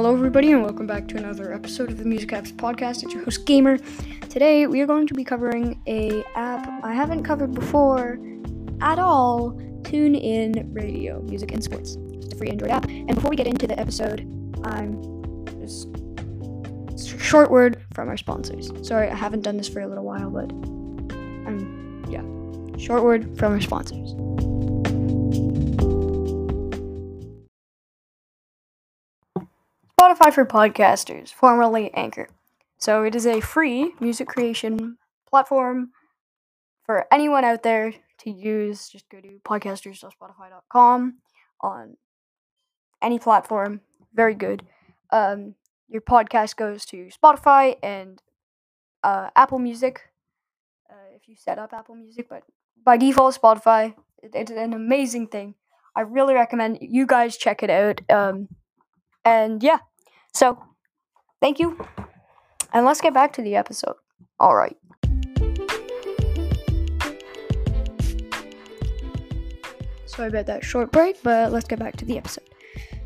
Hello, everybody, and welcome back to another episode of the Music Apps Podcast. It's your host, Gamer. Today, we are going to be covering a app I haven't covered before at all. TuneIn Radio, Music and Sports. It's a free Android app. And before we get into the episode, I'm just short word from our sponsors. Sorry, I haven't done this for a little while, but I'm yeah, short word from our sponsors. Spotify for podcasters, formerly Anchor. So it is a free music creation platform for anyone out there to use. Just go to podcasters.spotify.com on any platform. Very good. Um, your podcast goes to Spotify and uh, Apple Music uh, if you set up Apple Music, but by default, Spotify. It, it's an amazing thing. I really recommend you guys check it out. Um, and yeah, so thank you. And let's get back to the episode. All right. Sorry about that short break, but let's get back to the episode.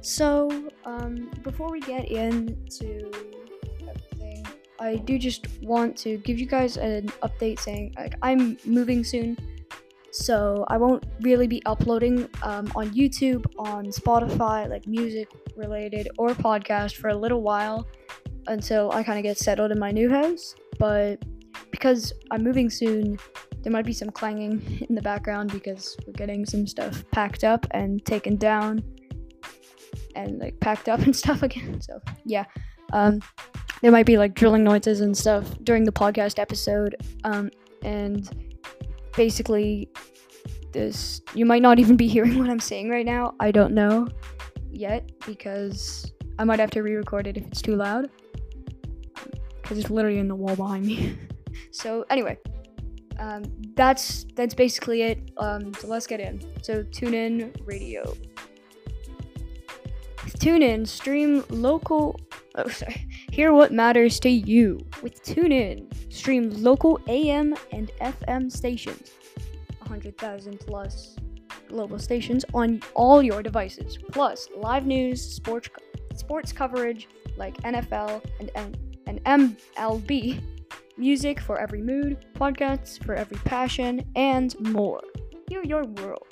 So, um, before we get into everything, I do just want to give you guys an update saying like I'm moving soon, so I won't really be uploading um, on YouTube, on Spotify, like music related or podcast for a little while until I kind of get settled in my new house. But because I'm moving soon, there might be some clanging in the background because we're getting some stuff packed up and taken down and like packed up and stuff again. So yeah, um, there might be like drilling noises and stuff during the podcast episode. Um, and basically, this you might not even be hearing what I'm saying right now. I don't know yet because I might have to re-record it if it's too loud because it's literally in the wall behind me. so anyway, um, that's that's basically it. Um, so let's get in. So TuneIn radio. TuneIn, stream local. Oh, sorry. Hear what matters to you with TuneIn. Stream local AM and FM stations. 100,000 plus global stations on all your devices. Plus, live news, sports sports coverage like NFL and and MLB, music for every mood, podcasts for every passion, and more. Hear your world.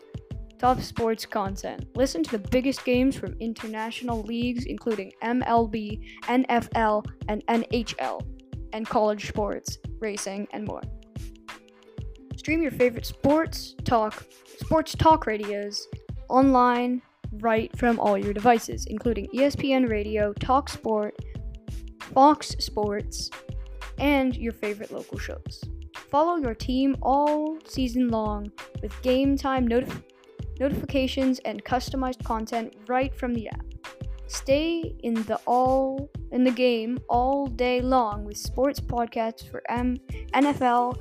Top sports content. Listen to the biggest games from international leagues, including MLB, NFL, and NHL, and college sports, racing, and more. Stream your favorite sports talk sports talk radios online right from all your devices, including ESPN Radio, Talk Sport, Fox Sports, and your favorite local shows. Follow your team all season long with game time notif- notifications and customized content right from the app. Stay in the all in the game all day long with sports podcasts for M- NFL,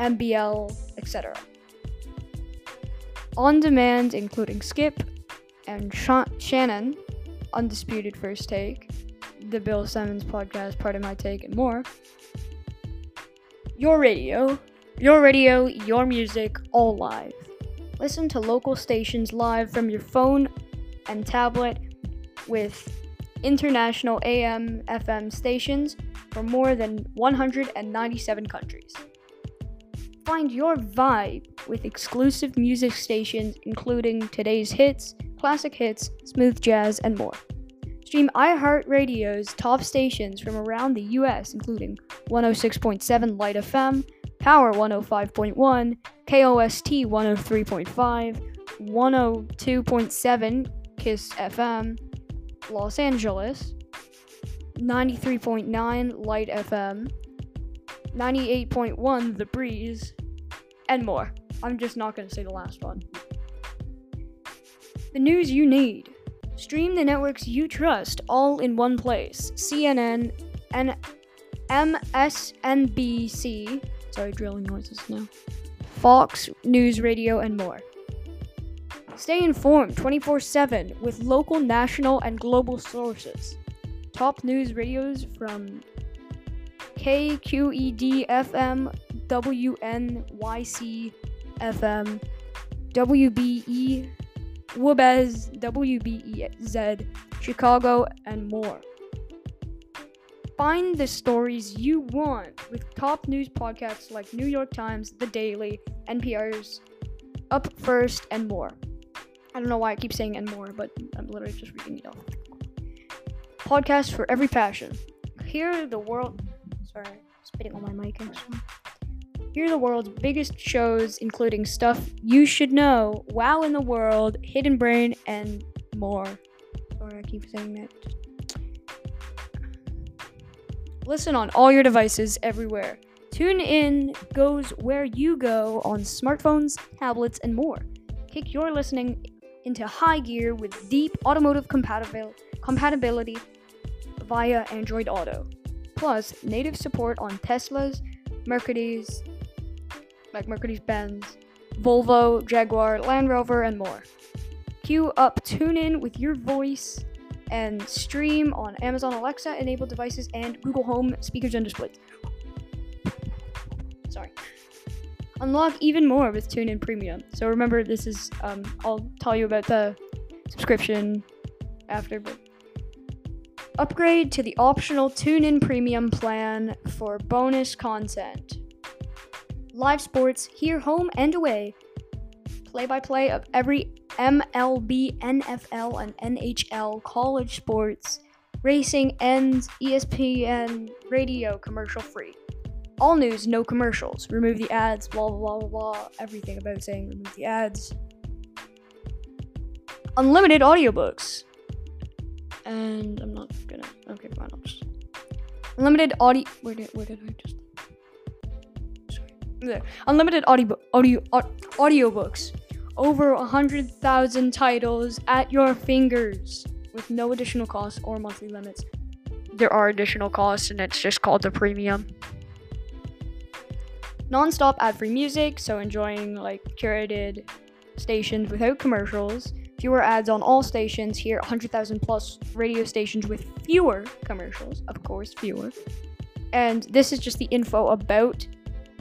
NBL, etc. On demand, including Skip and Sh- Shannon, Undisputed First Take, the Bill Simmons podcast, Pardon My Take, and more. Your radio, your radio, your music, all live. Listen to local stations live from your phone and tablet with international AM FM stations from more than 197 countries. Find your vibe with exclusive music stations including today's hits, classic hits, smooth jazz, and more. Stream iHeartRadio's top stations from around the US, including 106.7 Light FM, Power 105.1, KOST 103.5, 102.7 Kiss FM, Los Angeles, 93.9 Light FM, 98.1 The Breeze, and more. I'm just not going to say the last one. The news you need. Stream the networks you trust all in one place CNN, and MSNBC, sorry, drilling noises now, Fox News Radio, and more. Stay informed 24 7 with local, national, and global sources. Top news radios from KQED FM, WNYC FM, WBE WBEZ, WBEZ, Chicago, and more. Find the stories you want with top news podcasts like New York Times, The Daily, NPR's Up First, and more. I don't know why I keep saying and more, but I'm literally just reading it off. Podcast for every passion. Hear, the world. Sorry, spitting on my mic. Actually. Here are the world's biggest shows, including stuff you should know, Wow in the World, Hidden Brain, and more. Sorry, I keep saying that. Listen on all your devices everywhere. TuneIn goes where you go on smartphones, tablets, and more. Kick your listening into high gear with deep automotive compatibil- compatibility via Android Auto. Plus, native support on Teslas, Mercedes, like Mercedes Benz, Volvo, Jaguar, Land Rover, and more. Queue up TuneIn with your voice and stream on Amazon Alexa enabled devices and Google Home speakers and displays. Sorry. Unlock even more with TuneIn Premium. So remember, this is um, I'll tell you about the subscription after, but upgrade to the optional TuneIn Premium plan for bonus content live sports here, home and away, play by play of every MLB, NFL, and NHL college sports, racing, and ESPN radio commercial free. All news, no commercials. Remove the ads, blah, blah, blah, blah, everything about saying remove the ads. Unlimited audiobooks. And I'm not gonna. Okay, fine. I'll just. Unlimited audio. Where did, where did I just. Unlimited audio audio audiobooks. Over hundred thousand titles at your fingers with no additional costs or monthly limits. There are additional costs and it's just called the premium. Non-stop ad-free music, so enjoying like curated stations without commercials. Fewer ads on all stations. Hear, 100,000 plus radio stations with fewer commercials, of course, fewer. And this is just the info about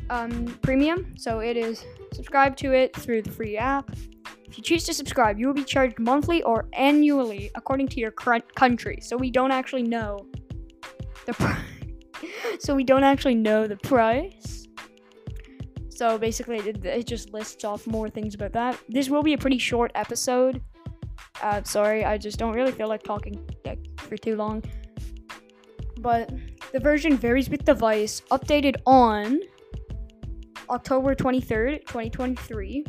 um, premium, so it is subscribe to it through the free app. If you choose to subscribe, you will be charged monthly or annually according to your current country. So we don't actually know the price. so we don't actually know the price. So basically, it, it, just lists off more things about that. This will be a pretty short episode. Uh, sorry, I just don't really feel like talking like, for too long. But the version varies with device. Updated on October 23rd, 2023.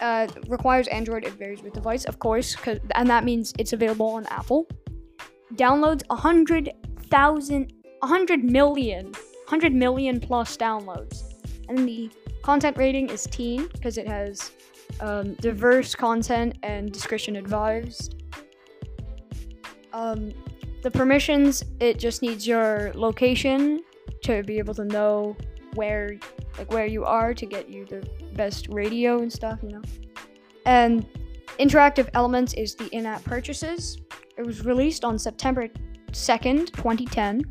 Uh, requires Android. It varies with device, of course, and that means it's available on Apple. Downloads 100,000, 100 million, 100 million plus downloads. And the content rating is teen because it has um, diverse content and discretion advised. Um, the permissions, it just needs your location to be able to know where like where you are to get you the best radio and stuff, you know. And interactive elements is the in-app purchases. It was released on September 2nd, 2010.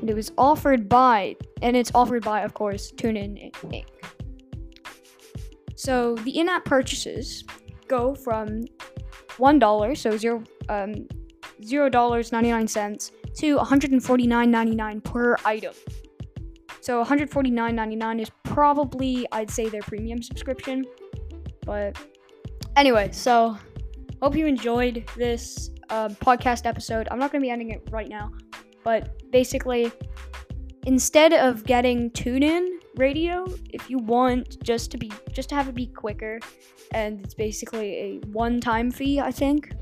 And it was offered by and it's offered by of course TuneIn Inc. So the in-app purchases go from one dollar, so zero um zero dollars ninety nine cents to one hundred and forty nine ninety nine per item. So 149.99 is probably I'd say their premium subscription. But anyway, so hope you enjoyed this uh, podcast episode. I'm not going to be ending it right now, but basically, instead of getting TuneIn radio, if you want just to be just to have it be quicker, and it's basically a one-time fee, I think.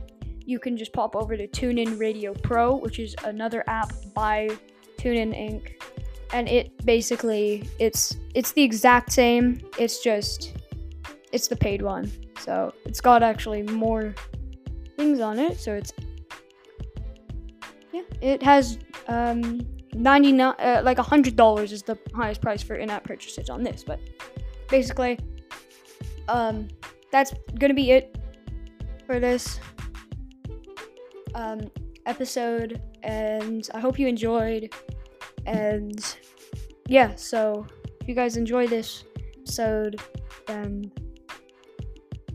You can just pop over to TuneIn Radio Pro, which is another app by TuneIn Inc and it basically it's it's the exact same. It's just it's the paid one. So it's got actually more things on it. So it's yeah, it has um 99 uh, like hundred dollars is the highest price for in-app purchases on this. But basically, um, that's gonna be it for this um episode, and I hope you enjoyed. And yeah, so if you guys enjoy this episode, then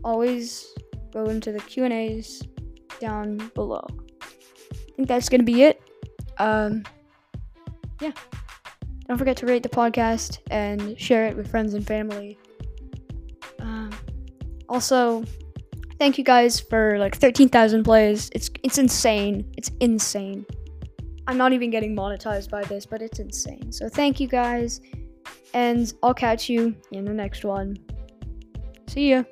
always go into the Q and A's down below. I think that's gonna be it. Um, yeah. Don't forget to rate the podcast and share it with friends and family. Um, also, thank you guys for like 13,000 plays. It's it's insane. It's insane. I'm not even getting monetized by this, but it's insane. So thank you guys, and I'll catch you in the next one. See ya.